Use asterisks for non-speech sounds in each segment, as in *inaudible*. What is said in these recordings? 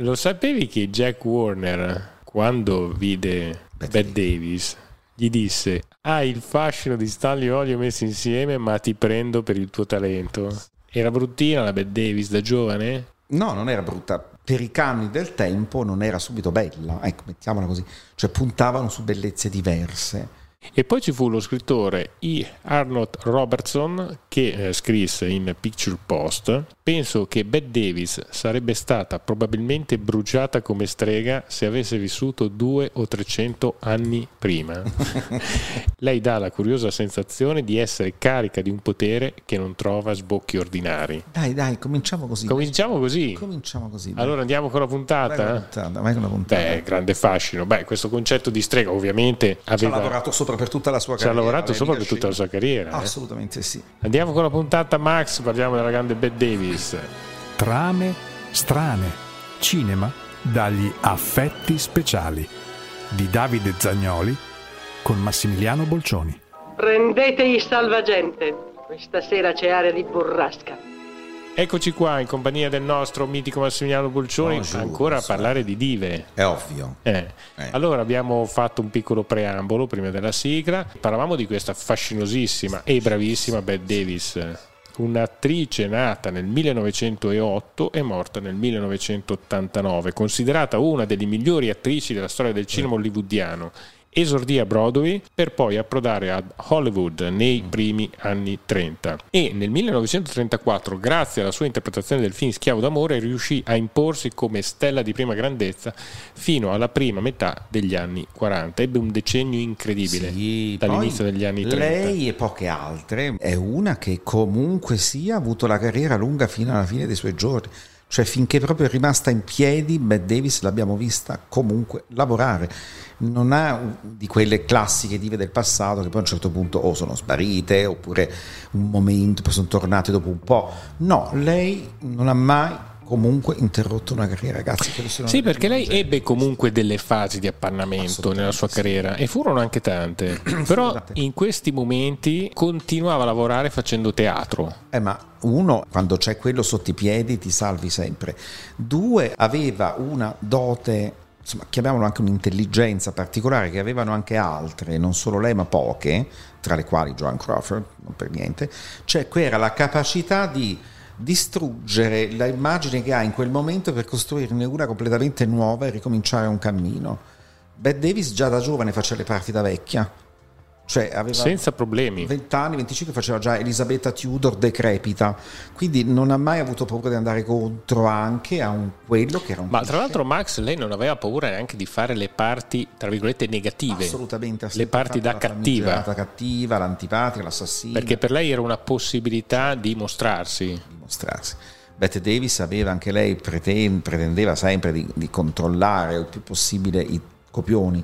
lo sapevi che Jack Warner, quando vide Bette, Bette Davis, gli disse: Hai il fascino di Stanley Olio messi insieme, ma ti prendo per il tuo talento. Era bruttina la Bette Davis da giovane? No, non era brutta. Per i canoni del tempo non era subito bella, ecco, mettiamola così. Cioè puntavano su bellezze diverse. E poi ci fu lo scrittore E. Arnold Robertson che eh, scrisse in Picture Post Penso che Bette Davis sarebbe stata probabilmente bruciata come strega se avesse vissuto due o trecento anni prima. *laughs* Lei dà la curiosa sensazione di essere carica di un potere che non trova sbocchi ordinari. Dai, dai, cominciamo così. Cominciamo così. Cominciamo così. Allora andiamo con la puntata. Vai con la puntata, vai con la puntata. Beh, grande fascino. Beh, questo concetto di strega ovviamente aveva... Ci ha lavorato sopra per tutta la sua carriera. Ci ha lavorato sopra per tutta la sua carriera. Eh. Assolutamente eh. sì. Andiamo con la puntata Max, parliamo della grande Bette Davis. Trame strane. Cinema dagli affetti speciali di Davide Zagnoli con Massimiliano Bolcioni. Prendete i salvagente. Questa sera c'è area di burrasca. Eccoci qua in compagnia del nostro mitico Massimiliano Bolcioni, Bonjour, ancora a parlare di dive. È ovvio. Eh. Eh. Allora abbiamo fatto un piccolo preambolo prima della sigla, parlavamo di questa fascinosissima e bravissima Bette Davis un'attrice nata nel 1908 e morta nel 1989, considerata una delle migliori attrici della storia del cinema hollywoodiano esordì a Broadway per poi approdare a Hollywood nei primi anni 30 e nel 1934 grazie alla sua interpretazione del film Schiavo d'amore riuscì a imporsi come stella di prima grandezza fino alla prima metà degli anni 40 ebbe un decennio incredibile sì, dall'inizio degli anni 30 lei e poche altre è una che comunque sia ha avuto la carriera lunga fino alla fine dei suoi giorni cioè finché proprio è rimasta in piedi, Bette Davis l'abbiamo vista comunque lavorare. Non ha di quelle classiche dive del passato che poi a un certo punto o sono sparite oppure un momento, poi sono tornate dopo un po'. No, lei non ha mai comunque interrotto una carriera, ragazzi. Sì, perché lei ebbe comunque delle fasi di appannamento nella sua carriera e furono anche tante. *clears throat* Però in questi momenti continuava a lavorare facendo teatro. Eh, ma uno, quando c'è quello sotto i piedi, ti salvi sempre. Due, aveva una dote insomma, chiamiamolo anche un'intelligenza particolare che avevano anche altre, non solo lei ma poche, tra le quali Joan Crawford, non per niente, cioè era la capacità di distruggere l'immagine che ha in quel momento per costruirne una completamente nuova e ricominciare un cammino. Bette Davis già da giovane faceva le parti da vecchia cioè aveva senza problemi. 20 anni 25 faceva già Elisabetta Tudor decrepita. Quindi non ha mai avuto paura di andare contro anche a un, quello che era un ma tra l'altro Max lei non aveva paura neanche di fare le parti tra virgolette negative. Assolutamente, le parti da cattiva. la cattiva l'antipatica l'assassina. Perché per lei era una possibilità di mostrarsi. Di mostrarsi. Bette Davis aveva anche lei pretendeva sempre di, di controllare il più possibile i copioni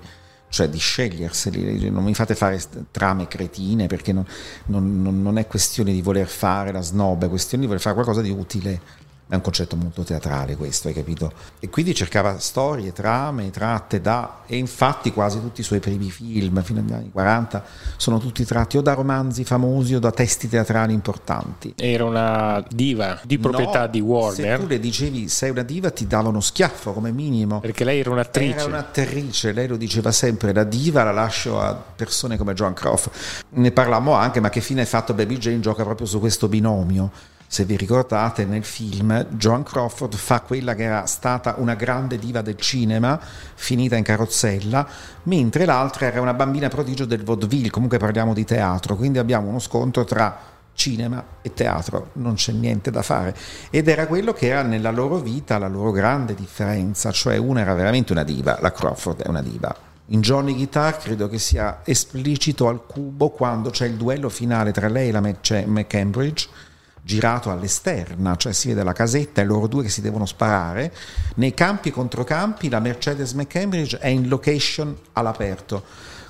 cioè di sceglierseli, non mi fate fare trame cretine perché non, non, non, è questione di voler fare la snob, è questione di voler fare qualcosa di utile è un concetto molto teatrale questo, hai capito? E quindi cercava storie, trame, tratte da... E infatti quasi tutti i suoi primi film, fino agli anni 40, sono tutti tratti o da romanzi famosi o da testi teatrali importanti. Era una diva di proprietà no, di Warner. Se tu le dicevi sei una diva ti dava uno schiaffo come minimo. Perché lei era un'attrice. Era un'attrice, lei lo diceva sempre, la diva la lascio a persone come Joan Crawford. Ne parlammo anche, ma che fine ha fatto Baby Jane gioca proprio su questo binomio se vi ricordate nel film, Joan Crawford fa quella che era stata una grande diva del cinema, finita in carrozzella, mentre l'altra era una bambina prodigio del vaudeville, comunque parliamo di teatro, quindi abbiamo uno scontro tra cinema e teatro, non c'è niente da fare. Ed era quello che era nella loro vita la loro grande differenza, cioè una era veramente una diva, la Crawford è una diva. In Johnny Guitar credo che sia esplicito al cubo quando c'è il duello finale tra lei e la McCambridge girato all'esterna, cioè si vede la casetta e loro due che si devono sparare. Nei campi e controcampi la Mercedes McCambridge è in location all'aperto,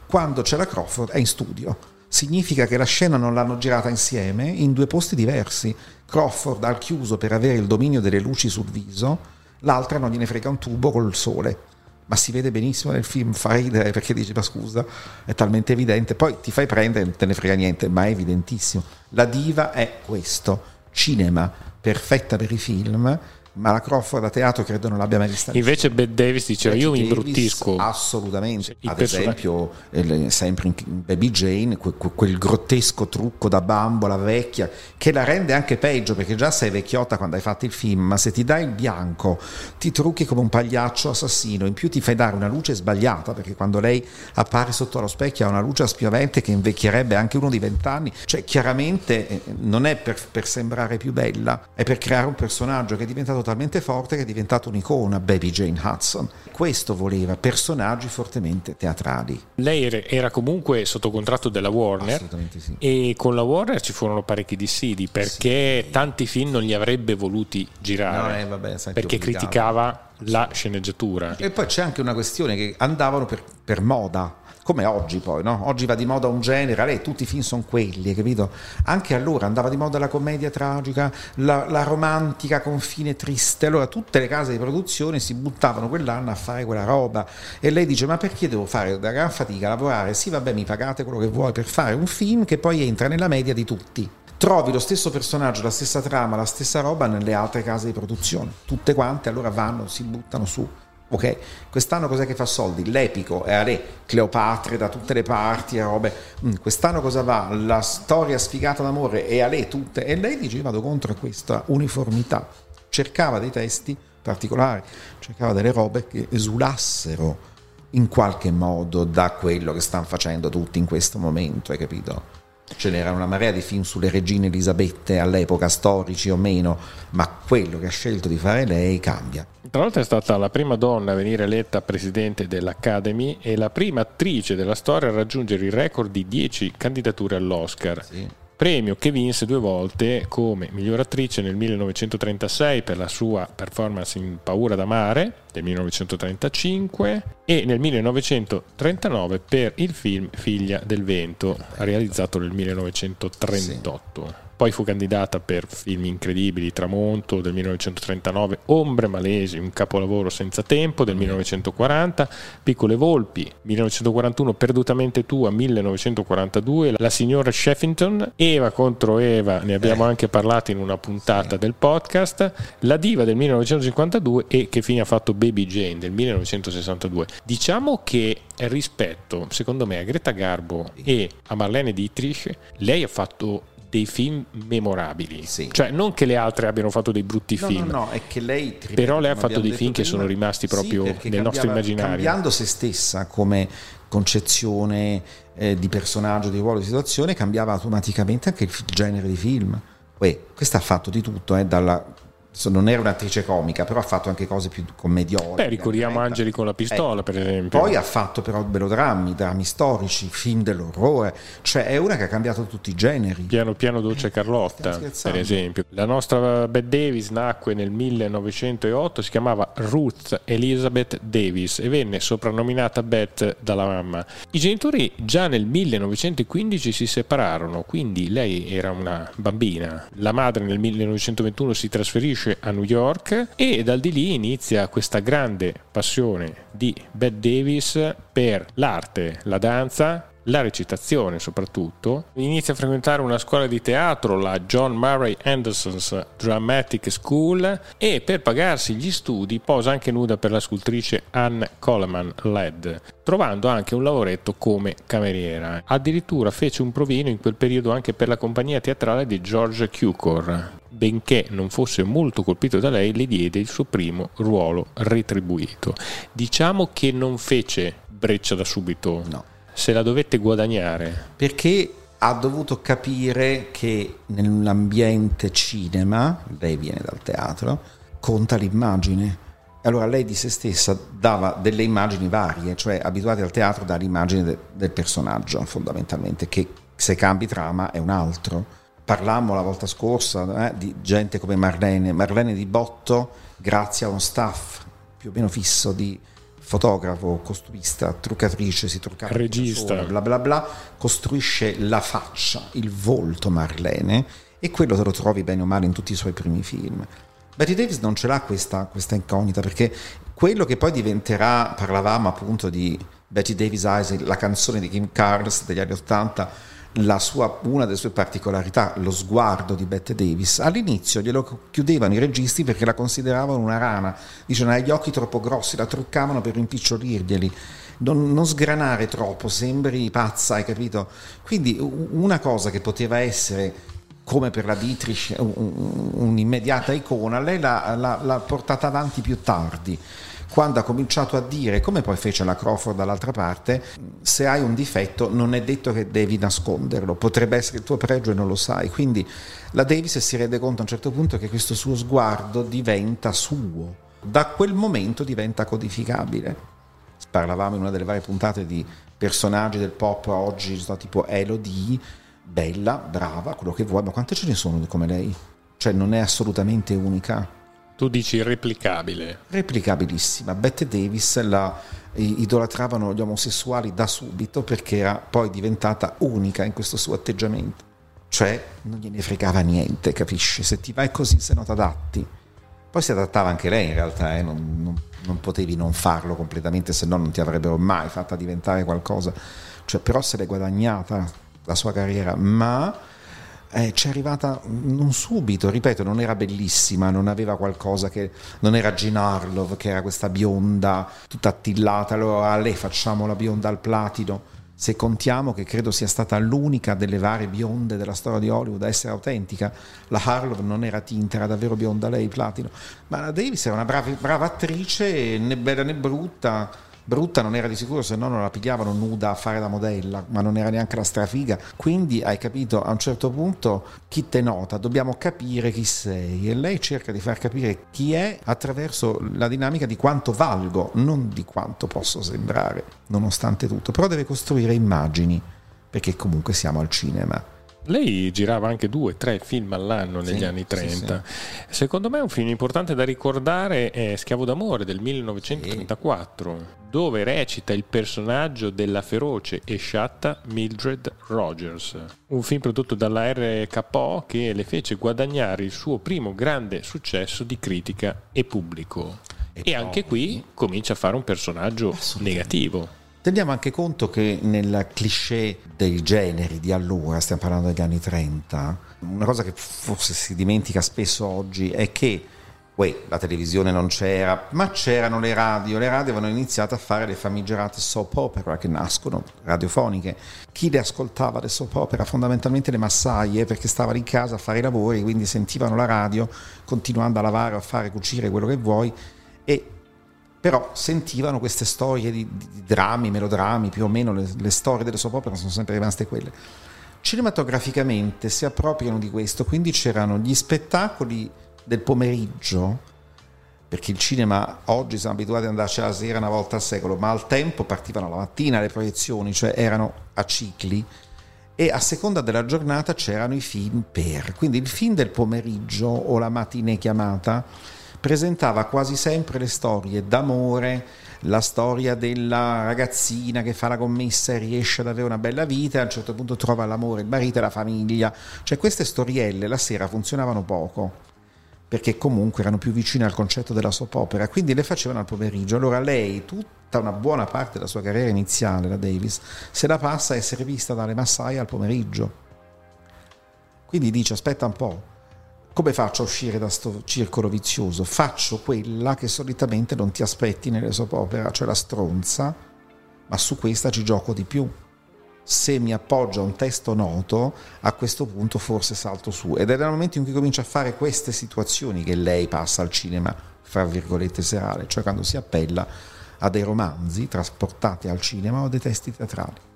quando c'è la Crawford è in studio. Significa che la scena non l'hanno girata insieme in due posti diversi. Crawford al chiuso per avere il dominio delle luci sul viso, l'altra non gliene frega un tubo col sole ma si vede benissimo nel film, fa ridere perché dici ma scusa, è talmente evidente, poi ti fai prendere, non te ne frega niente, ma è evidentissimo. La diva è questo, cinema, perfetta per i film, ma la Crawford a teatro credo non l'abbia mai vista. Invece Bette Davis diceva io mi imbruttisco. Assolutamente. Ad esempio, il- sempre in Baby Jane, que- que- quel grottesco trucco da bambola vecchia che la rende anche peggio perché già sei vecchiotta quando hai fatto il film, ma se ti dai il bianco ti trucchi come un pagliaccio assassino, in più ti fai dare una luce sbagliata perché quando lei appare sotto allo specchio ha una luce spiovente che invecchierebbe anche uno di vent'anni, cioè chiaramente eh, non è per, per sembrare più bella, è per creare un personaggio che è diventato talmente forte che è diventato un'icona, Baby Jane Hudson. Questo voleva, personaggi fortemente teatrali. Lei era- comunque sotto contratto della Warner sì. e con la Warner ci furono parecchi dissidi perché tanti film non li avrebbe voluti girare No, eh, vabbè, perché criticava la sceneggiatura. E poi c'è anche una questione che andavano per, per moda, come oggi poi, no? Oggi va di moda un genere, lei, tutti i film sono quelli, capito? Anche allora andava di moda la commedia tragica, la, la romantica con fine triste, allora tutte le case di produzione si buttavano quell'anno a fare quella roba e lei dice ma perché devo fare da gran fatica, lavorare? Sì vabbè mi pagate quello che vuoi per fare un film che poi entra nella media di tutti. Trovi lo stesso personaggio, la stessa trama, la stessa roba nelle altre case di produzione. Tutte quante allora vanno, si buttano su. Ok, quest'anno cos'è che fa soldi? L'epico è a lei, Cleopatre da tutte le parti e robe. Mm, quest'anno cosa va? La storia sfigata d'amore è a lei tutte. E lei dice: "Io Vado contro questa uniformità. Cercava dei testi particolari, cercava delle robe che esulassero in qualche modo da quello che stanno facendo tutti in questo momento, hai capito? Ce n'era una marea di film sulle regine Elisabette all'epoca, storici o meno, ma quello che ha scelto di fare lei cambia. Tra l'altro è stata la prima donna a venire eletta presidente dell'Academy e la prima attrice della storia a raggiungere il record di 10 candidature all'Oscar. Sì. Premio che vinse due volte come miglior attrice nel 1936 per la sua performance in Paura d'amare del 1935 e nel 1939 per il film Figlia del vento realizzato nel 1938. Poi fu candidata per film incredibili, Tramonto del 1939, Ombre malesi, un capolavoro senza tempo del 1940, Piccole volpi 1941, Perdutamente tua 1942, La signora Sheffington, Eva contro Eva, ne abbiamo anche parlato in una puntata del podcast, La diva del 1952 e che fine ha fatto Baby Jane del 1962. Diciamo che rispetto, secondo me, a Greta Garbo e a Marlene Dietrich, lei ha fatto dei film memorabili. Sì. Cioè, non che le altre abbiano fatto dei brutti No, film. no, no, è che lei... ti Però ripeto, lei ha fatto dei film che prima, sono rimasti proprio sì, nel nostro cambiava- immaginario. Cambiando se stessa come concezione eh, di personaggio, di ruolo, di situazione, cambiava automaticamente anche il genere di film. Uè, questa ha fatto di tutto, eh, dalla... non era un'attrice comica, però ha fatto anche cose più commediose. Beh, ricordiamo Angeli con la pistola, per esempio. Eh, Poi ha fatto però melodrammi, drammi storici, film dell'orrore, cioè è una che ha cambiato tutti i generi. Piano piano Dolce Carlotta, per esempio. La nostra Bette Davis nacque nel 1908, si chiamava Ruth Elizabeth Davis e venne soprannominata Bette dalla mamma. I genitori già nel 1915 si separarono, quindi lei era una bambina. La madre nel 1921 si trasferisce a New York e dal di lì inizia questa grande passione di Bette Davis per l'arte, la danza, la recitazione soprattutto. Inizia a frequentare una scuola di teatro, la John Murray Anderson's Dramatic School, e per pagarsi gli studi posa anche nuda per la scultrice Anne Coleman Led, trovando anche un lavoretto come cameriera. Addirittura fece un provino in quel periodo anche per la compagnia teatrale di George Cukor. Benché non fosse molto colpito da lei, le diede il suo primo ruolo retribuito. Diciamo che non fece breccia da subito No. Se la dovette guadagnare. perché ha dovuto capire che nell'ambiente cinema, lei viene dal teatro, conta l'immagine. Allora lei di se stessa dava delle immagini varie, cioè abituati al teatro dà l'immagine de- del personaggio fondamentalmente, che se cambi trama è un altro. Parlammo la volta scorsa eh, di gente come Marlene, Marlene di Botto, grazie a uno staff più o meno fisso di fotografo, costumista, truccatrice, si truccava Regista. sola, bla bla bla, costruisce la faccia, il volto Marlene e quello te lo trovi bene o male in tutti i suoi primi film. Betty Davis non ce l'ha questa, questa incognita perché quello che poi diventerà, parlavamo appunto di Betty Davis Eyes, la canzone di Kim Carnes degli anni 80, sua, una delle sue particolarità, lo sguardo di Bette Davis. All'inizio glielo chiudevano i registi perché la consideravano una rana, dicevano ha gli occhi troppo grossi, la truccavano per rimpicciolirglieli. Non, non, sgranare troppo, sembri pazza, hai capito? Quindi una cosa che poteva essere come per la Dietrich un'immediata icona, lei l'ha, l'ha, l'ha portata avanti più tardi quando ha cominciato a dire, come poi fece la Crawford dall'altra parte, se hai un difetto non è detto che devi nasconderlo, potrebbe essere il tuo pregio e non lo sai. Quindi la Davis si rende conto a un certo punto che questo suo sguardo diventa suo, da quel momento diventa codificabile. Parlavamo in una delle varie puntate di personaggi del pop oggi, tipo Elodie, bella, brava, quello che vuoi, ma quante ce ne sono come lei? Cioè non è assolutamente unica. Tu dici replicabile. Replicabilissima. Bette Davis la idolatravano gli omosessuali da subito perché era poi diventata unica in questo suo atteggiamento. Cioè non gliene fregava niente, capisci? Se ti vai così, se non ti adatti. Poi si adattava anche lei in realtà, eh? non, non, non, potevi non farlo completamente, se no non ti avrebbero mai fatta diventare qualcosa. Cioè, però se l'è guadagnata la sua carriera, ma eh, ci è arrivata non subito, ripeto, non era bellissima, non aveva qualcosa che non era Jean Harlow, che era questa bionda tutta attillata, allora a lei facciamo la bionda al platino. Se contiamo che credo sia stata l'unica delle varie bionde della storia di Hollywood a essere autentica, la Harlow non era tinta, era davvero bionda lei, platino. Ma la Davis era una brava, brava attrice, né bella né brutta, brutta non era di sicuro, se no non la pigliavano nuda a fare da modella, ma non era neanche la strafiga. Quindi hai capito, a un certo punto chi te nota, dobbiamo capire chi sei e lei cerca di far capire chi è attraverso la dinamica di quanto valgo, non di quanto posso sembrare, nonostante tutto. Però deve costruire immagini, perché comunque siamo al cinema. Lei girava anche due, tre film all'anno negli sì, anni 30. Sì, sì. Secondo me un film importante da ricordare è Schiavo d'amore del 1934, dove recita il personaggio della feroce e sciatta Mildred Rogers. Un film prodotto dalla RKO che le fece guadagnare il suo primo grande successo di critica e pubblico. E, e anche qui comincia a fare un personaggio negativo. Teniamo anche conto che nel cliché dei generi di allora, stiamo parlando degli anni 30, una cosa che forse si dimentica spesso oggi è che uè, la televisione non c'era, ma c'erano le radio. Le radio avevano iniziato a fare le famigerate soap opera che nascono, radiofoniche. Chi le ascoltava le soap opera? Fondamentalmente le massaie, perché stavano in casa a fare i lavori, quindi sentivano la radio, continuando a lavare, a fare, cucire quello che vuoi, e però sentivano queste storie di, di drammi, melodrammi, più o meno le, le storie delle soap opera sono sempre rimaste quelle. Cinematograficamente si appropriano di questo, quindi c'erano gli spettacoli del pomeriggio, perché il cinema oggi siamo abituati ad andarci la sera una volta al secolo, ma al tempo partivano la mattina le proiezioni, cioè erano a cicli e a seconda della giornata c'erano i film per. Quindi il film del pomeriggio o la mattinée chiamata presentava quasi sempre le storie d'amore, la storia della ragazzina che fa la commessa e riesce ad avere una bella vita e a un certo punto trova l'amore, il marito e la famiglia. Cioè queste storielle la sera funzionavano poco perché comunque erano più vicine al concetto della soap opera, quindi le facevano al pomeriggio. Allora lei, tutta una buona parte della sua carriera iniziale, la Davis, se la passa a essere vista dalle massaie al pomeriggio. Quindi dice aspetta un po', come faccio a uscire da questo circolo vizioso? Faccio quella che solitamente non ti aspetti nelle soap cioè la stronza, ma su questa ci gioco di più. Se mi appoggio a un testo noto, a questo punto forse salto su. Ed è nel momento in cui comincia a fare queste situazioni che lei passa al cinema, fra virgolette, serale, cioè quando si appella a dei romanzi trasportati al cinema o a dei testi teatrali.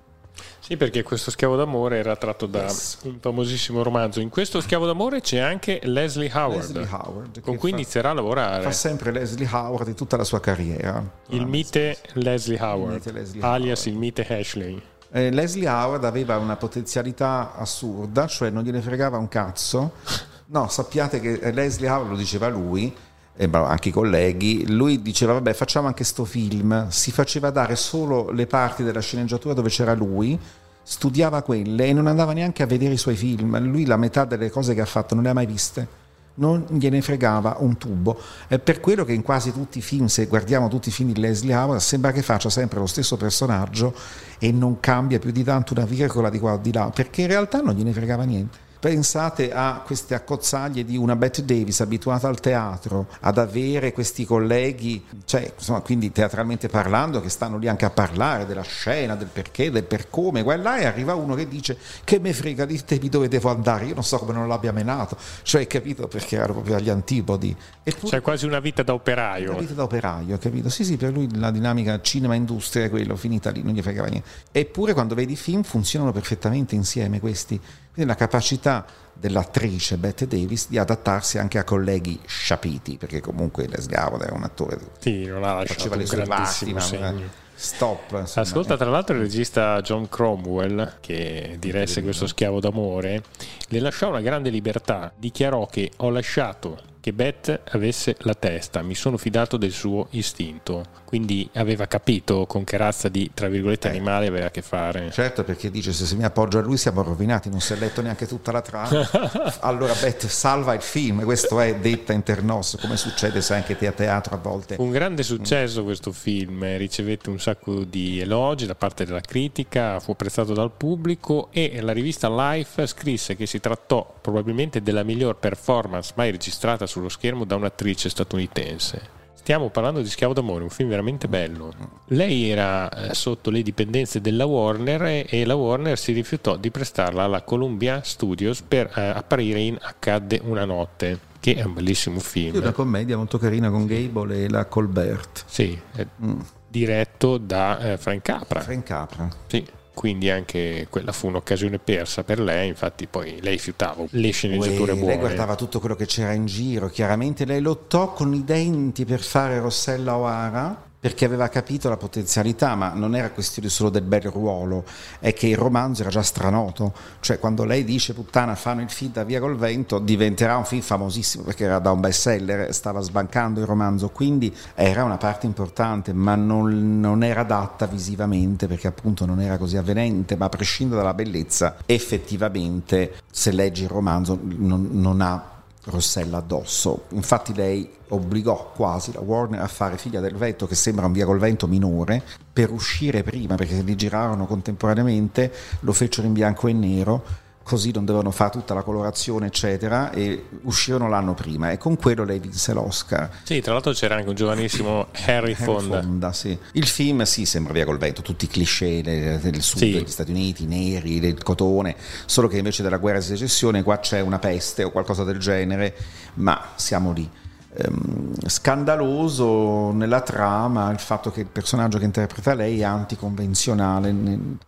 Sì, perché questo schiavo d'amore era tratto da yes. un famosissimo romanzo. In questo schiavo d'amore c'è anche Leslie Howard, Leslie Howard con cui fa, inizierà a lavorare. Fa sempre Leslie Howard di tutta la sua carriera. Il mite Leslie Howard, mite Leslie alias Howard. il mite Ashley. Eh, Leslie Howard aveva una potenzialità assurda, cioè non gliene fregava un cazzo. No, sappiate che Leslie Howard lo diceva lui, anche i colleghi, lui diceva vabbè facciamo anche sto film, si faceva dare solo le parti della sceneggiatura dove c'era lui, studiava quelle e non andava neanche a vedere i suoi film, lui la metà delle cose che ha fatto non le ha mai viste, non gliene fregava un tubo. È per quello che in quasi tutti i film, se guardiamo tutti i film di Leslie Howard, sembra che faccia sempre lo stesso personaggio e non cambia più di tanto una virgola di qua o di là, perché in realtà non gliene fregava niente. Pensate a queste accozzaglie di una Bette Davis abituata al teatro, ad avere questi colleghi, cioè, insomma, quindi teatralmente parlando, che stanno lì anche a parlare della scena, del perché, del per come. Guarda, e arriva uno che dice che me frega, ditemi dove devo andare, io non so come non l'abbia menato, cioè, capito, perché era proprio agli antipodi. Eppure, cioè quasi una vita da operaio. Una vita da operaio, capito? Sì, sì, per lui la dinamica cinema-industria è quello, finita lì, non gli fregava niente. Eppure quando vedi i film funzionano perfettamente insieme questi quindi la capacità dell'attrice Bette Davis di adattarsi anche a colleghi sciapiti, perché comunque Les Gavard è un attore sì, non ha faceva le sue parti, stop. Insomma. Ascolta, tra l'altro il regista John Cromwell, che diresse questo schiavo d'amore, le lasciò una grande libertà, dichiarò che ho lasciato che Beth avesse la testa, mi sono fidato del suo istinto. Quindi aveva capito con che razza di, tra virgolette, eh. animale aveva a che fare. Certo, perché dice se mi appoggio a lui siamo rovinati, non si è letto neanche tutta la trama. *laughs* allora Beth salva il film, questo è detta internos, come succede sai anche te a teatro a volte. Un grande successo questo film, ricevette un sacco di elogi da parte della critica, fu apprezzato dal pubblico e la rivista Life scrisse che si trattò probabilmente della miglior performance mai registrata sullo schermo da un'attrice statunitense. Stiamo parlando di Schiavo d'amore, un film veramente bello. Lei era eh, sotto le dipendenze della Warner e la Warner si rifiutò di prestarla alla Columbia Studios per eh, apparire in Accadde una notte, che è un bellissimo film. È una commedia molto carina con Gable e la Colbert. Sì, mm. diretto da eh, Frank Capra. Frank Capra. Sì quindi anche quella fu un'occasione persa per lei, infatti poi lei fiutava le sceneggiature Uè, buone. Lei guardava tutto quello che c'era in giro, chiaramente lei lottò con i denti per fare Rossella O'Hara perché aveva capito la potenzialità, ma non era questione solo del bel ruolo, è che il romanzo era già stranoto, cioè quando lei dice puttana fanno il film da via col vento diventerà un film famosissimo perché era da un bestseller, stava sbancando il romanzo, quindi era una parte importante, ma non, non era adatta visivamente perché appunto non era così avvenente, ma a prescindere dalla bellezza, effettivamente se leggi il romanzo non, non ha Rossella addosso. Infatti lei obbligò quasi la Warner a fare Figlia del Vento, che sembra un via col vento minore, per uscire prima, perché se li girarono contemporaneamente, lo fecero in bianco e nero così non dovevano fare tutta la colorazione, eccetera, e uscirono l'anno prima. E con quello lei vinse l'Oscar. Sì, tra l'altro c'era anche un giovanissimo *coughs* Harry Fonda. Harry Fonda sì. Il film, sì, sembra via col vento, tutti i cliché del sud sì. degli Stati Uniti, neri, del cotone, solo che invece della guerra di secessione qua c'è una peste o qualcosa del genere, ma siamo lì. Ehm, scandaloso nella trama il fatto che il personaggio che interpreta lei è anticonvenzionale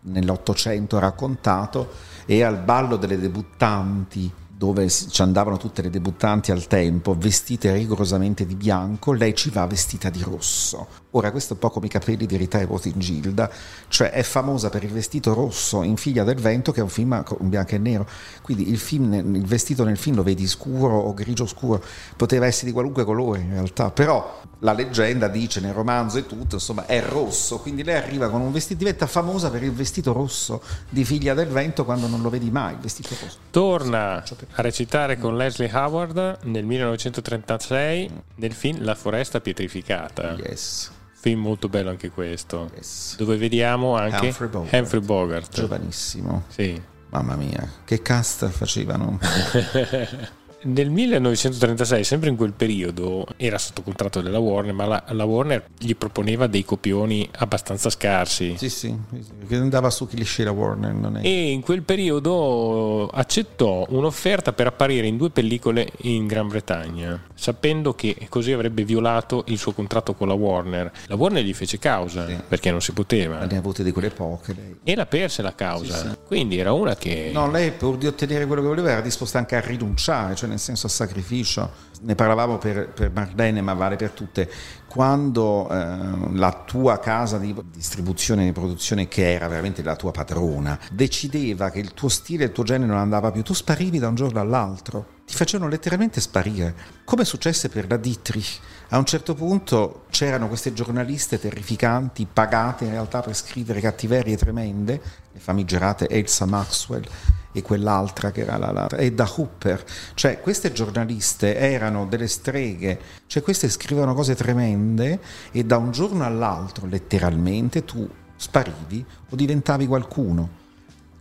nell'Ottocento raccontato e al ballo delle debuttanti dove ci andavano tutte le debuttanti al tempo, vestite rigorosamente di bianco, lei ci va vestita di rosso. Ora, questo è un po' come i capelli di Rita e Gilda, cioè è famosa per il vestito rosso in Figlia del Vento, che è un film in bianco e nero. Quindi il, film, il vestito nel film lo vedi scuro o grigio scuro, poteva essere di qualunque colore in realtà, però la leggenda dice nel romanzo e tutto, insomma, è rosso, quindi lei arriva con un vestito, diventa famosa per il vestito rosso di Figlia del Vento quando non lo vedi mai, il vestito rosso. Torna a recitare con Leslie Howard nel 1936 nel film La foresta pietrificata. Yes film molto bello anche questo, yes. dove vediamo anche Humphrey Bogart. Humphrey Bogart. Giovanissimo. Sì. Mamma mia, che cast facevano. *laughs* Nel 1936, sempre in quel periodo, era sotto contratto della Warner, ma la, la Warner gli proponeva dei copioni abbastanza scarsi. Sì, sì, perché andava su chi cliché la Warner. Non è... E in quel periodo accettò un'offerta per apparire in due pellicole in Gran Bretagna, sapendo che così avrebbe violato il suo contratto con la Warner. La Warner gli fece causa, sì. perché non si poteva. Ne ha avute di quelle poche lei. E la perse la causa. Sì, sì. Quindi era una che... No, lei pur di ottenere quello che voleva era disposta anche a rinunciare, cioè nel senso sacrificio. Ne parlavamo per, per Marlene, ma vale per tutte. Quando eh, la tua casa di distribuzione e di produzione, che era veramente la tua padrona, decideva che il tuo stile e il tuo genere non andava più, tu sparivi da un giorno all'altro. Ti facevano letteralmente sparire. Come successe per la Dietrich. A un certo punto c'erano queste giornaliste terrificanti, pagate in realtà per scrivere cattiverie tremende, le famigerate Elsa Maxwell e quell'altra che era la, la e da Hooper. Cioè, queste giornaliste erano delle streghe, cioè queste scrivevano cose tremende e da un giorno all'altro, letteralmente, tu sparivi o diventavi qualcuno.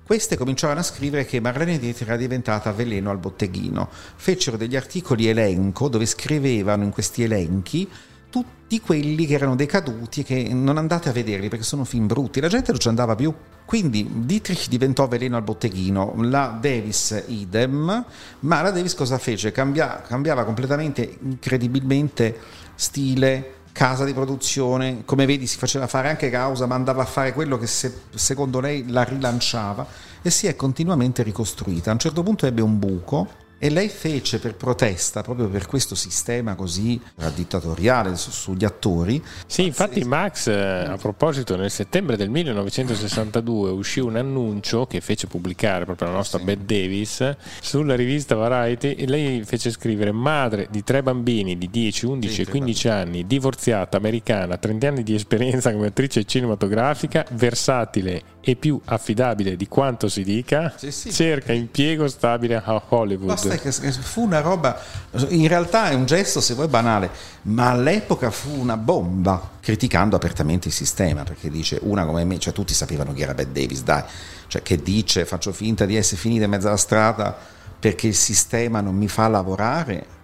Queste cominciavano a scrivere che Marlene Dietrich era diventata veleno al botteghino. Fecero degli articoli elenco dove scrivevano in questi elenchi tutti quelli che erano decaduti e che non andate a vederli perché sono film brutti, la gente non ci andava più. Quindi Dietrich diventò veleno al botteghino, la Davis idem, ma la Davis cosa fece? Cambia, cambiava completamente, incredibilmente stile, casa di produzione, come vedi si faceva fare anche causa, ma andava a fare quello che se, secondo lei la rilanciava e si è continuamente ricostruita. A un certo punto ebbe un buco e lei fece per protesta, proprio per questo sistema così dittatoriale su, sugli attori. Sì, infatti Max, eh, a proposito, nel settembre del 1962 *laughs* uscì un annuncio che fece pubblicare proprio la nostra sì. Bette Davis sulla rivista Variety e lei fece scrivere madre di tre bambini di 10, 11 e 15 anni, divorziata, americana, 30 anni di esperienza come attrice cinematografica, versatile e più affidabile di quanto si dica, sì, sì. cerca impiego stabile a Hollywood. Basta che fu una roba, in realtà è un gesto se vuoi banale, ma all'epoca fu una bomba, criticando apertamente il sistema, perché dice una come me, cioè tutti sapevano chi era Bette Davis, dai, cioè che dice faccio finta di essere finita in mezzo alla strada perché il sistema non mi fa lavorare,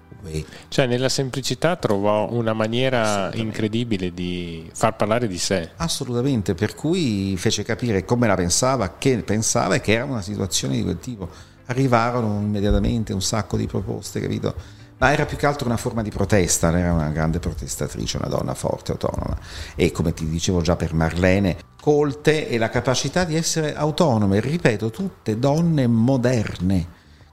cioè, nella semplicità trovò una maniera incredibile di far parlare di sé. Assolutamente, per cui fece capire come la pensava, che pensava e che era una situazione di quel tipo. Arrivarono immediatamente un sacco di proposte, capito? Ma era più che altro una forma di protesta, era una grande protestatrice, una donna forte, autonoma. E come ti dicevo già per Marlene, colte e la capacità di essere autonome, ripeto, tutte donne moderne.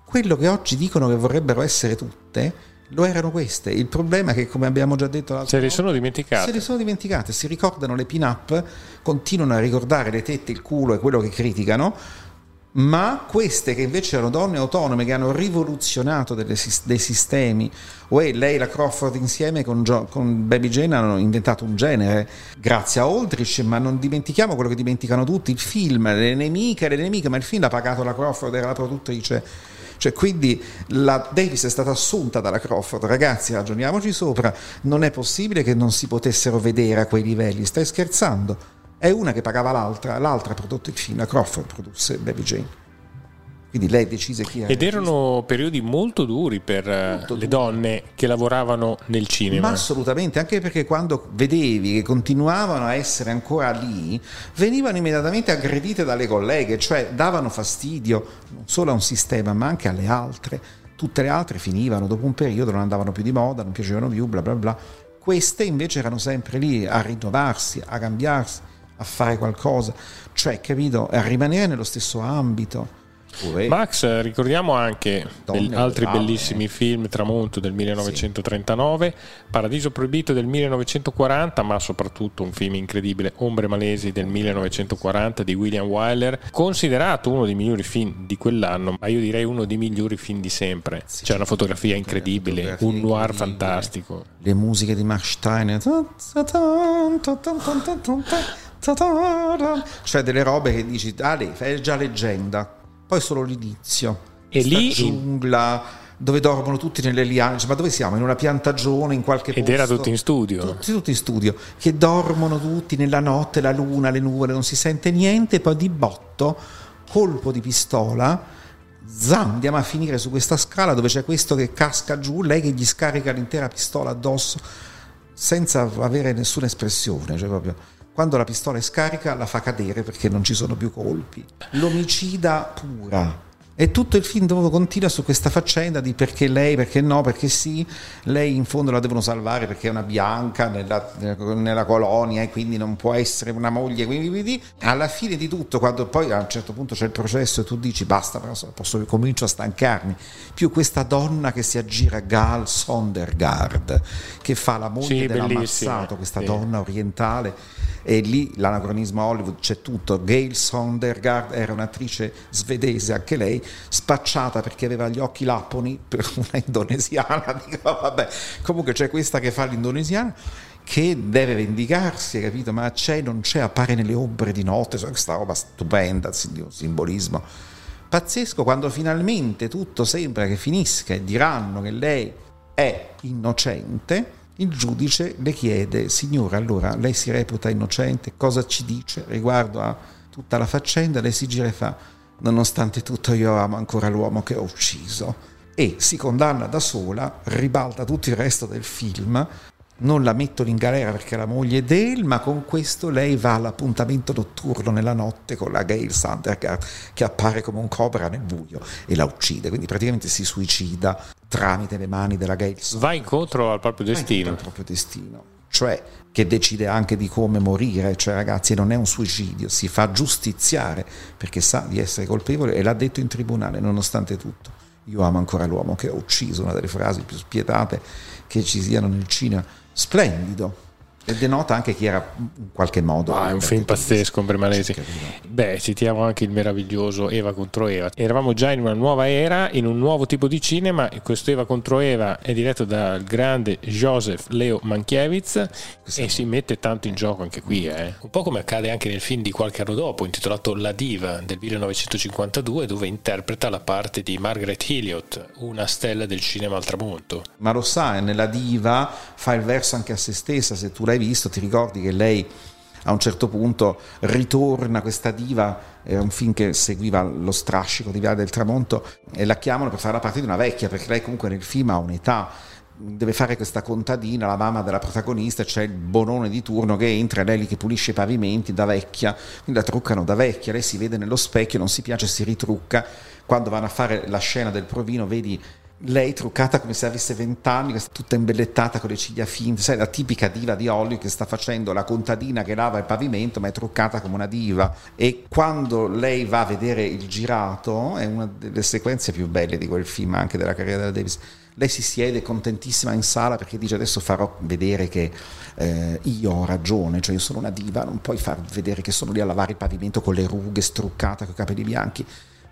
Quello che oggi dicono che vorrebbero essere tutte, lo erano queste. Il problema è che, come abbiamo già detto l'altra Se le sono dimenticate. Se le sono dimenticate, si ricordano le pin-up, continuano a ricordare le tette, il culo e quello che criticano, ma queste che invece erano donne autonome che hanno rivoluzionato delle, dei sistemi, Uè, lei e la Crawford insieme con, jo, con, Baby Jane hanno inventato un genere? Grazie a Aldrich, ma non dimentichiamo quello che dimenticano tutti, il film, le nemiche, le nemiche, ma il film l'ha pagato la Crawford, era la produttrice. Cioè, quindi la Davis è stata assunta dalla Crawford, ragazzi, ragioniamoci sopra, non è possibile che non si potessero vedere a quei livelli, stai scherzando? È una che pagava l'altra, l'altra il film, la Crawford produsse Baby Jane. Quindi lei decise chi era. Ed erano periodi molto duri per eh, molto le duri. donne che lavoravano nel cinema. Ma assolutamente, anche perché quando vedevi che continuavano a essere ancora lì, venivano immediatamente aggredite dalle colleghe, cioè davano fastidio non solo a un sistema, ma anche alle altre. Tutte le altre finivano dopo un periodo, non andavano più di moda, non piacevano più, bla bla bla. Queste invece erano sempre lì a rinnovarsi, a cambiarsi, a fare qualcosa, cioè, capito, a rimanere nello stesso ambito Max, ricordiamo anche altri bellissimi film, Tramonto del 1939, sì. Paradiso Proibito del 1940, ma soprattutto un film incredibile, Ombre Malesi del 1940 di William Wyler, considerato uno dei migliori film di quell'anno, ma io direi uno dei migliori film di sempre. Sì, C'è una fotografia incredibile, fotografia un noir fantastico. Le musiche di Max Steiner. Cioè delle robe che dici, ah, è già leggenda poi solo l'inizio. E lì giungla dove dormono tutti nelle liane, ma dove siamo? In una piantagione, in qualche Ed posto? era tutto in studio. Tutti, tutti in studio, che dormono tutti nella notte, la luna, le nuvole, non si sente niente, poi di botto, colpo di pistola, zam, andiamo a finire su questa scala dove c'è questo che casca giù, lei che gli scarica l'intera pistola addosso senza avere nessuna espressione, cioè proprio quando la pistola è scarica la fa cadere perché non ci sono più colpi. L'omicida pura. E tutto il film continua su questa faccenda di perché lei, perché no, perché sì, lei in fondo la devono salvare perché è una bianca nella, nella colonia e quindi non può essere una moglie. Quindi, quindi, alla fine di tutto, quando poi a un certo punto c'è il processo e tu dici basta, posso, comincio a stancarmi, più questa donna che si aggira, Gal Sondergaard, che fa la moglie sì, dell'ammazzato, questa sì. donna orientale e lì l'anacronismo Hollywood c'è tutto. Gail Sondergaard era un'attrice svedese, anche lei, spacciata perché aveva gli occhi lapponi per *laughs* una indonesiana. Dico, vabbè, comunque c'è questa che fa l'indonesiana che deve vendicarsi, capito? Ma c'è, non c'è, appare nelle ombre di notte, questa roba stupenda, simbolismo pazzesco quando finalmente tutto sembra che finisca e diranno che lei è innocente, il giudice le chiede, signora, allora lei si reputa innocente, cosa ci dice riguardo a tutta la faccenda? Lei si gira e fa, nonostante tutto io amo ancora l'uomo che ho ucciso. E si condanna da sola, ribalta tutto il resto del film, non la mettono in galera perché la moglie è Dale, ma con questo lei va all'appuntamento notturno nella notte con la Gail Sandergaard che appare come un cobra nel buio e la uccide, quindi praticamente si suicida tramite le mani della Gail. Va incontro al proprio destino. Al proprio destino, cioè che decide anche di come morire, cioè ragazzi non è un suicidio, si fa giustiziare perché sa di essere colpevole e l'ha detto in tribunale nonostante tutto. Io amo ancora l'uomo che ho ucciso, una delle frasi più spietate che ci siano nel cinema splendido e denota anche chi era in qualche modo. Ah, è un film pazzesco, Bremalesi. Beh, citiamo anche il meraviglioso Eva contro Eva. Eravamo già in una nuova era, in un nuovo tipo di cinema. Questo Eva contro Eva è diretto dal grande Joseph Leo Mankiewicz e si mette tanto in gioco anche qui. Eh. Un po' come accade anche nel film di qualche anno dopo, intitolato La Diva del 1952, dove interpreta la parte di Margaret Hilliot, una stella del cinema al tramonto. Ma lo sa, nella Diva fa il verso anche a se stessa, se tu l'hai l'hai visto, ti ricordi che lei a un certo punto ritorna questa diva, era un film che seguiva lo strascico di Via del Tramonto e la chiamano per fare la parte di una vecchia, perché lei comunque nel film ha un'età deve fare questa contadina, la mamma della protagonista, c'è il bonone di turno che entra, lei lì che pulisce i pavimenti da vecchia, quindi la truccano da vecchia, lei si vede nello specchio, non si piace, si ritrucca, quando vanno a fare la scena del provino vedi lei truccata come se avesse vent'anni, tutta imbellettata con le ciglia finte, sai, la tipica diva di Hollywood che sta facendo la contadina che lava il pavimento, ma è truccata come una diva. E quando lei va a vedere il girato, è una delle sequenze più belle di quel film, anche della carriera della Davis. Lei si siede contentissima in sala perché dice adesso farò vedere che eh, io ho ragione, cioè io sono una diva, non puoi far vedere che sono lì a lavare il pavimento con le rughe, struccata, con i capelli bianchi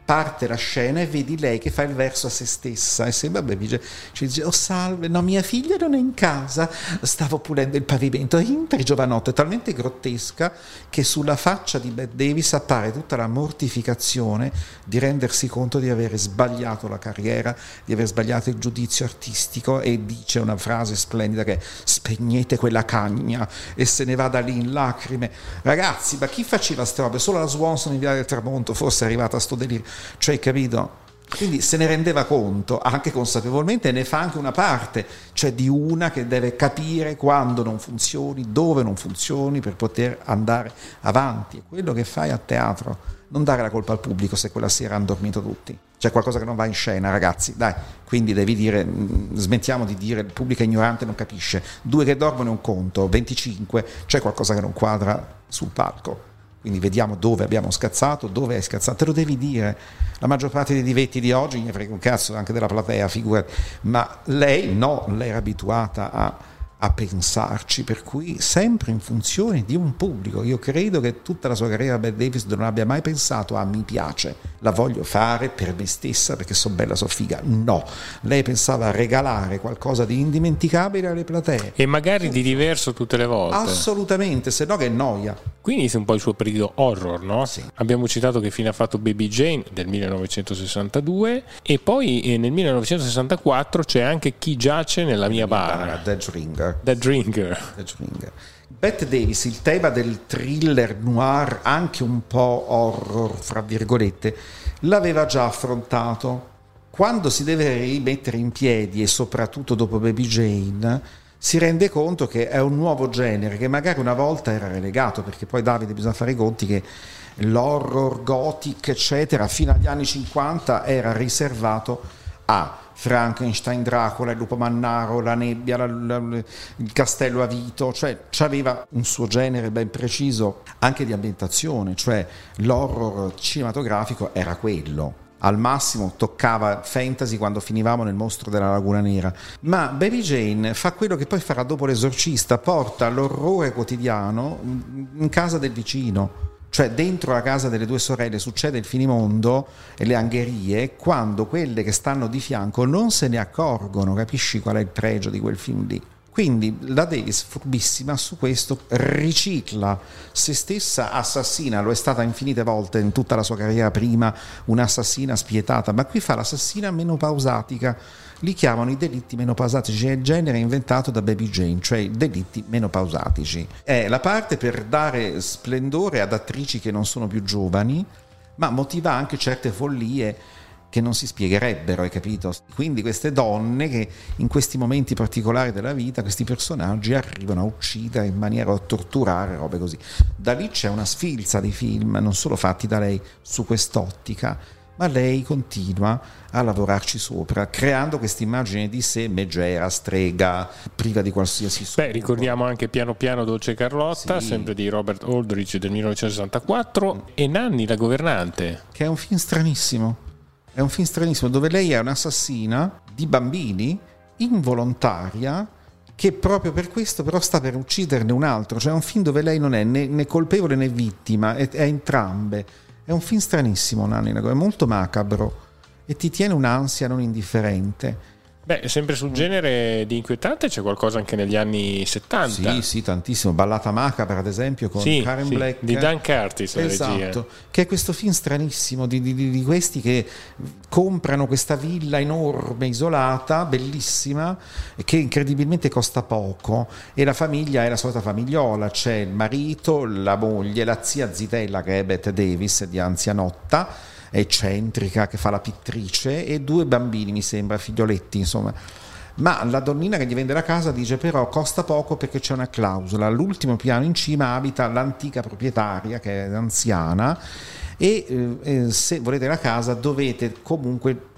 parte la scena e vedi lei che fa il verso a se stessa. E sembra beh, ci dice oh salve no mia figlia non è in casa. Stavo pulendo il pavimento. Entri giovanotto è talmente grottesca che sulla faccia di Bette Davis appare tutta la mortificazione di rendersi conto di aver sbagliato la carriera di aver sbagliato il giudizio artistico e dice una frase splendida che è spegnete quella cagna e se ne va da lì in lacrime. Ragazzi ma chi faceva queste robe solo la Swanson in via del tramonto forse è arrivata a sto delirio cioè, capito? Quindi se ne rendeva conto anche consapevolmente e ne fa anche una parte, cioè di una che deve capire quando non funzioni, dove non funzioni per poter andare avanti. È quello che fai a teatro. Non dare la colpa al pubblico se quella sera hanno dormito tutti. C'è qualcosa che non va in scena, ragazzi. Dai, quindi devi dire, mm, smettiamo di dire il pubblico è ignorante, non capisce. Due che dormono è un conto, 25, c'è qualcosa che non quadra sul palco. Quindi vediamo dove abbiamo scazzato, dove hai scazzato, te lo devi dire. La maggior parte dei divetti di oggi, ne frega un cazzo anche della platea, figurati, ma lei no, lei era abituata a a pensarci, per cui sempre in funzione di un pubblico. Io credo che tutta la sua carriera Bette Davis non abbia mai pensato a mi piace, la voglio fare per me stessa perché sono bella, so figa. No, lei pensava a regalare qualcosa di indimenticabile alle platee. E magari di diverso tutte le volte. Assolutamente, se no che noia. Qui inizia un po' il suo periodo horror, no? Sì. Abbiamo citato che fine ha fatto Baby Jane del 1962 e poi eh, nel 1964 c'è anche Chi giace nella mia bara. Dead The Drinker. The Drinker. Bette Davis, il tema del thriller noir, anche un po' horror, fra virgolette, l'aveva già affrontato. Quando si deve rimettere in piedi, e soprattutto dopo Baby Jane, si rende conto che è un nuovo genere che magari una volta era relegato, perché poi Davide bisogna fare i conti che l'horror gothic, eccetera, fino agli anni 50 era riservato a Frankenstein, Dracula, il lupo mannaro, la nebbia, la, la, il castello a vito, cioè aveva un suo genere ben preciso anche di ambientazione, cioè l'horror cinematografico era quello. Al massimo toccava fantasy quando finivamo nel mostro della Laguna Nera. Ma Baby Jane fa quello che poi farà dopo l'esorcista, porta l'orrore quotidiano in casa del vicino cioè dentro la casa delle due sorelle succede il finimondo e le angherie quando quelle che stanno di fianco non se ne accorgono, capisci qual è il pregio di quel film lì? Quindi la Davis, furbissima su questo, ricicla se stessa assassina, lo è stata infinite volte in tutta la sua carriera prima, un'assassina spietata, ma qui fa l'assassina menopausatica. Li chiamano i delitti menopausatici, è il genere inventato da Baby Jane, cioè delitti menopausatici. È la parte per dare splendore ad attrici che non sono più giovani, ma motiva anche certe follie che non si spiegherebbero, hai capito? Quindi queste donne che in questi momenti particolari della vita, questi personaggi arrivano a uccidere in maniera a torturare, robe così. Da lì c'è una sfilza di film, non solo fatti da lei su quest'ottica, ma lei continua a lavorarci sopra, creando questa immagine di sé megera, strega, priva di qualsiasi scopo. Beh, ricordiamo anche Piano Piano Dolce Carlotta, sì. sempre di Robert Aldrich del 1964, mm. e Nanni la governante. Che è un film stranissimo è un film stranissimo dove lei è un'assassina di bambini involontaria che proprio per questo però sta per ucciderne un altro. Cioè è un film dove lei non è né, né colpevole né vittima, è, è, entrambe. È un film stranissimo, Nanni, è molto macabro e ti tiene un'ansia non indifferente. Beh, sempre sul genere di inquietante c'è qualcosa anche negli anni 70. Sì, sì, tantissimo. Ballata macabra, ad esempio, con sì, Karen sì, Black. Di Dan Curtis, esatto, che è questo film stranissimo di, di, di, questi che comprano questa villa enorme, isolata, bellissima, che incredibilmente costa poco e la famiglia è la solita famigliola, c'è il marito, la moglie, la zia zitella che è Bette Davis di anzianotta eccentrica che fa la pittrice e due bambini mi sembra, figlioletti insomma. Ma la donnina che gli vende la casa dice però costa poco perché c'è una clausola. All'ultimo piano in cima abita l'antica proprietaria che è anziana e eh, eh se volete la casa dovete comunque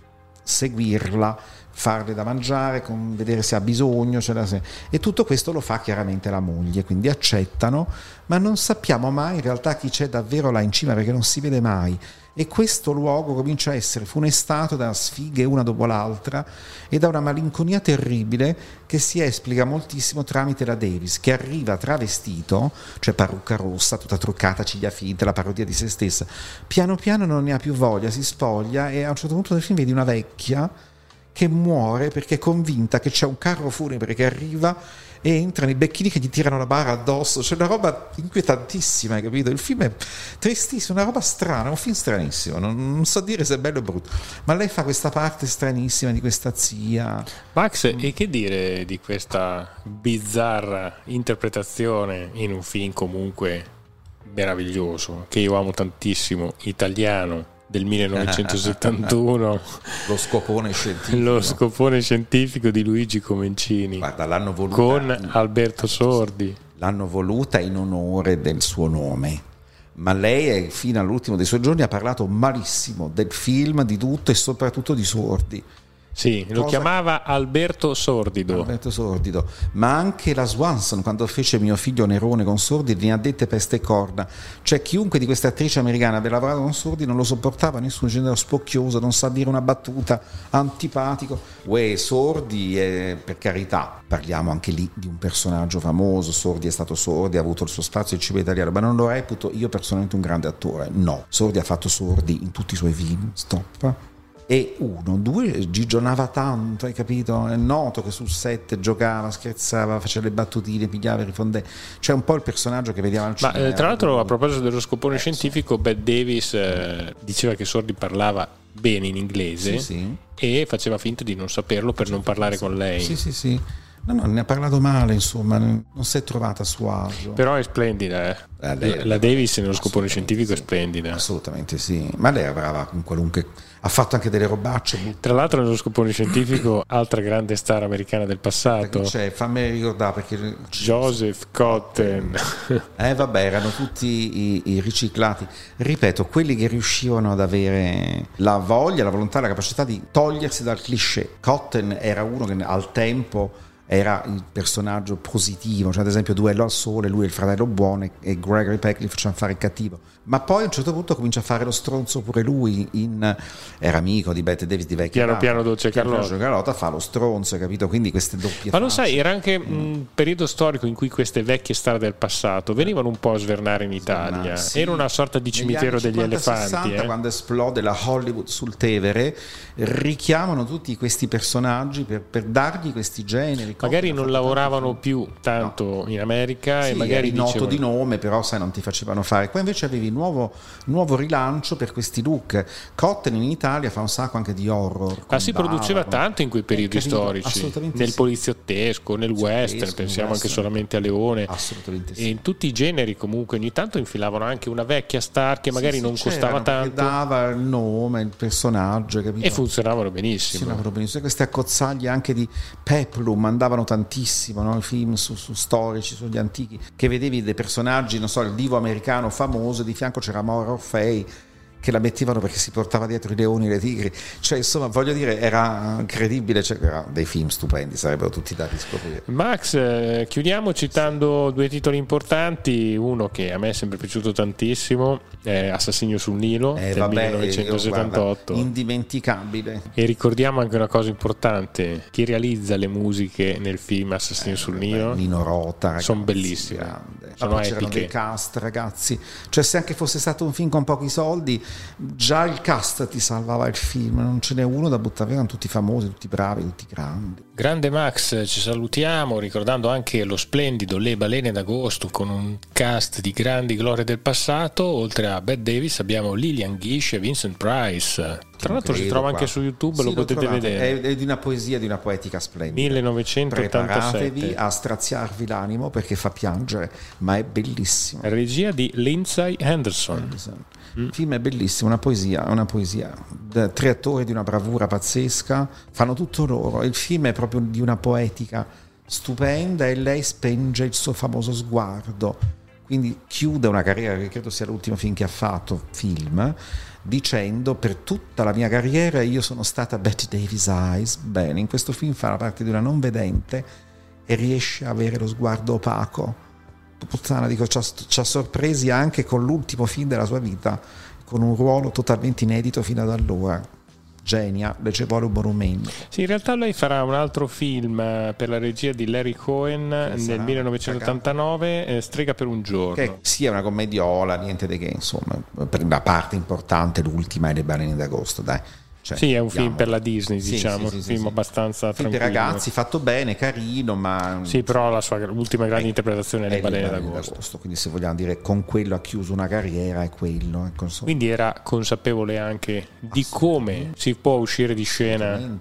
seguirla farle da mangiare, vedere se ha bisogno, se... e tutto questo lo fa chiaramente la moglie, quindi accettano, ma non sappiamo mai in realtà chi c'è davvero là in cima perché non si vede mai e questo luogo comincia a essere funestato da sfighe una dopo l'altra e da una malinconia terribile che si esplica moltissimo tramite la Davis che arriva travestito, cioè parrucca rossa, tutta truccata, ciglia finte, la parodia di se stessa, piano piano non ne ha più voglia, si spoglia e a un certo punto del film vedi una vecchia che muore perché è convinta che c'è un carro funebre che arriva e entrano i becchini che gli tirano la bara addosso. C'è una roba inquietantissima, hai capito? Il film è tristissimo, una roba strana, un film stranissimo. Non, non, so dire se è bello o brutto, ma lei fa questa parte stranissima di questa zia. Max, mm. e che dire di questa bizzarra interpretazione in un film comunque meraviglioso, che io amo tantissimo, italiano? Del 1971 *laughs* lo scopone scientifico. Lo scopone scientifico di Luigi Comencini. Guarda, l'hanno voluta con Alberto Sordi. L'hanno voluta in onore del suo nome. Ma lei fino all'ultimo dei suoi giorni ha parlato malissimo del film, di tutto e soprattutto di Sordi sì, lo chiamava Alberto Sordido. Alberto Sordido, ma anche la Swanson quando fece mio figlio Nerone con Sordi ne ha dette peste e corna. Cioè chiunque di queste attrici americane abbia lavorato con Sordi non lo sopportava nessuno, genere spocchioso, non sa dire una battuta, antipatico. Uè, Sordi, è, per carità, parliamo anche lì di un personaggio famoso, Sordi è stato Sordi, ha avuto il suo spazio il cibo italiano, ma non lo reputo io personalmente un grande attore. No, Sordi ha fatto Sordi in tutti i suoi film, stop e uno, due gigionava tanto, hai capito? È noto che sul set giocava, scherzava, faceva le battutine, pigliava i rifondenti. C'è un po' il personaggio che vediamo al cinema. Ma eh, tra l'altro, a proposito dello scopone eh, scientifico, sì. Bette Davis eh, diceva che Sordi parlava bene in inglese sì, sì. e faceva finta di non saperlo per non parlare con lei. Sì, sì, sì. No, no, ne ha parlato male, insomma, non si è trovata a suo agio. Però è splendida, eh. eh lei, la Davis nello scopone scientifico sì, è splendida. Assolutamente sì, ma lei è brava con qualunque... Ha fatto anche delle robacce. Tra l'altro nello scopone scientifico, *coughs* altra grande star americana del passato. C'è, fammi ricordare perché... Joseph Cotten. *laughs* Eh vabbè, erano tutti i, i riciclati. Ripeto, quelli che riuscivano ad avere la voglia, la volontà, la capacità di togliersi dal cliché. Cotten era uno che al tempo era il personaggio positivo, cioè ad esempio Duello al Sole, lui è il fratello buono e Gregory Peck gli faceva fare il cattivo. Ma poi a un certo punto comincia a fare lo stronzo pure lui, in, era amico di Bette Davis di vecchio. Piano piano Dolce Carlotta. Carlotta fa lo stronzo, capito? Quindi queste doppie Ma lo sai, era anche mm. un periodo storico in cui queste vecchie star del passato venivano un po' a svernare in Italia. Sì. Era una sorta di cimitero degli 50, elefanti. 60, eh? quando esplode la Hollywood sul Tevere, richiamano tutti questi personaggi per, per dargli questi generi magari non lavoravano più tanto no. in America sì, e magari eri noto di nome, però sai non ti facevano fare. Qua invece avevi nuovo, nuovo rilancio per questi look. Cotten in Italia fa un sacco anche di horror. Ma si produceva tanto in quei periodi storici, nel sì. poliziottesco, nel western, pensiamo anche solamente a Leone. Assolutamente sì. E in tutti i generi comunque ogni tanto infilavano anche una vecchia star che magari non costava tanto. dava il nome, il personaggio, capito? E funzionavano benissimo. Funzionavano benissimo. Queste accozzaglie anche di Peplum andavano tantissimo, no? i film su, su, storici, sugli antichi, che vedevi dei personaggi, non so, il divo americano famoso, di fianco c'era Mauro Orfei che la mettevano perché si portava dietro i leoni e le tigri. Cioè, insomma, voglio dire, era incredibile, cioè, erano dei film stupendi, sarebbero tutti da riscoprire. Max, eh, chiudiamo citando due titoli importanti, uno che a me è sempre piaciuto tantissimo, è Assassino sul Nilo eh, del vabbè, 1978. Guarda, indimenticabile. E ricordiamo anche una cosa importante, chi realizza le musiche nel film Assassino eh, sul Nilo? Nino Rota, sono bellissime. Grande. Sono c'erano dei cast, ragazzi. Cioè, se anche fosse stato un film con pochi soldi, già il cast ti salvava il film, non ce n'è uno da buttare via, tutti famosi, tutti bravi, tutti grandi. Grande Max, ci salutiamo ricordando anche lo splendido Le Balene d'Agosto con un cast di grandi glorie del passato, oltre a Bette Davis abbiamo Lillian Gish e Vincent Price. Tra l'altro si trova qua. anche su YouTube, sì, lo potete trovate. vedere. È, è, di una poesia, di una poetica splendida. 1987. Preparatevi a straziarvi l'animo perché fa piangere, ma è bellissimo. Regia di Lindsay Henderson. Henderson. Il film è bellissimo, una poesia, una poesia. Tre attori di una bravura pazzesca, fanno tutto loro. Il film è proprio di una poetica stupenda e lei spenge il suo famoso sguardo. Quindi chiude una carriera che credo sia l'ultimo film che ha fatto, film, dicendo per tutta la mia carriera io sono stata Betty Davis Eyes. Bene, in questo film fa la parte di una non vedente e riesce a avere lo sguardo opaco puttana, dico, ci ha, ci ha sorpresi anche con l'ultimo film della sua vita, con un ruolo totalmente inedito fino ad allora. Genia, Le Cepolo Borromeo. Sì, in realtà lei farà un altro film eh, per la regia di Larry Cohen nel 1989, eh, Strega per un giorno. Che sia una commediola, niente di che, insomma, per la parte importante, l'ultima è Le balene d'agosto, dai. Cioè, sì, è un film per la Disney, diciamo, sì, sì, un film abbastanza film tranquillo. per ragazzi, fatto bene, carino, ma... Sì, però la sua ultima grande è, interpretazione è Le balene d'agosto. d'agosto. Quindi se vogliamo dire con quello ha chiuso una carriera, è quello. Quindi era consapevole anche di come si può uscire di scena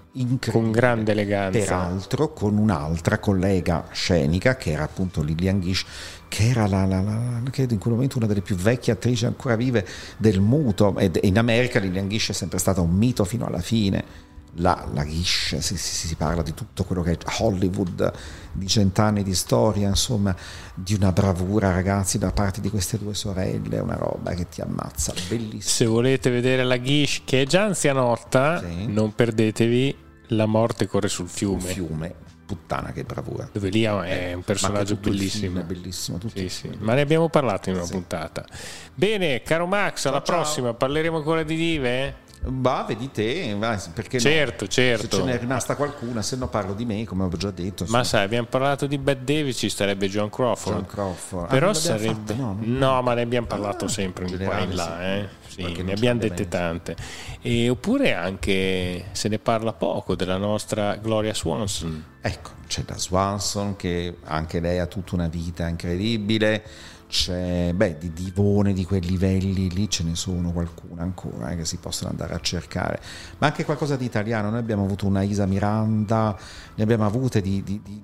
con grande eleganza. Peraltro con un'altra collega scenica, che era appunto Lilian Gish, che era la, la, la, credo in quel momento una delle più vecchie attrici ancora vive del muto ed in America Lillian Gish è sempre stata un mito fino alla fine la, la Gish, si, si, si, parla di tutto quello che è Hollywood di cent'anni di storia insomma di una bravura ragazzi da parte di queste due sorelle una roba che ti ammazza bellissimo se volete vedere la Gish che è già anzianotta sì. non perdetevi la morte corre sul fiume, sul fiume puttana che bravura. Dove lì è un personaggio bellissimo. Bellissimo sì, sì. Ma ne abbiamo parlato in una sì. puntata. Bene, caro Max, alla ciao, prossima. Ciao. Parleremo ancora di dive? Bah, vedi te, perché certo, no? certo. Se ce n'è rimasta qualcuna, se no parlo di me, come ho già detto. Insomma. Ma sai, abbiamo parlato di Bad Davis, ci starebbe John Crawford. John Crawford. Però ah, sarebbe... no, no, ma ne abbiamo parlato ah, sempre in qua in là, eh. Sì, ne abbiamo dette tante. E, oppure anche se ne parla poco della nostra Gloria Swanson. Ecco, c'è la Swanson che anche lei ha tutta una vita incredibile c'è beh, di divone di quei livelli lì ce ne sono qualcuna ancora eh, che si possono andare a cercare ma anche qualcosa di italiano noi abbiamo avuto una Isa Miranda ne abbiamo avute di, di, di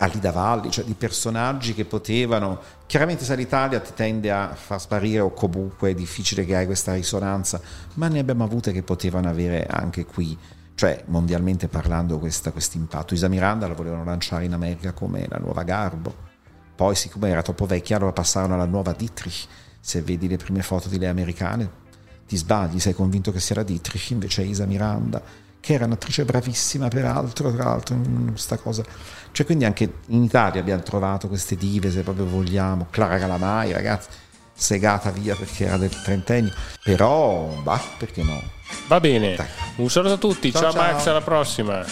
Alida Valli, cioè di personaggi che potevano chiaramente se l'Italia ti tende a far sparire o comunque è difficile che hai questa risonanza ma ne abbiamo avute che potevano avere anche qui. Cioè mondialmente parlando questo impatto. Isa Miranda la volevano lanciare in America come la nuova Garbo. Poi, siccome era troppo vecchia, allora passarono alla nuova Dietrich. Se vedi le prime foto di lei americane, ti sbagli, sei convinto che sia la Dietrich, invece è Isa Miranda, che era un'attrice bravissima peraltro, tra l'altro, questa cosa. Cioè, quindi anche in Italia abbiamo trovato queste dive, se proprio vogliamo, Clara Calamai, ragazzi, segata via perché era del trentennio, però, bah, perché no? Va bene, Dai. un saluto a tutti, ciao, ciao, ciao. Max, alla prossima.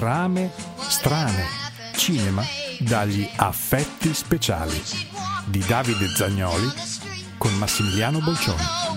Trame strane. Cinema dagli affetti speciali di Davide Zagnoli con Massimiliano Bolcioni.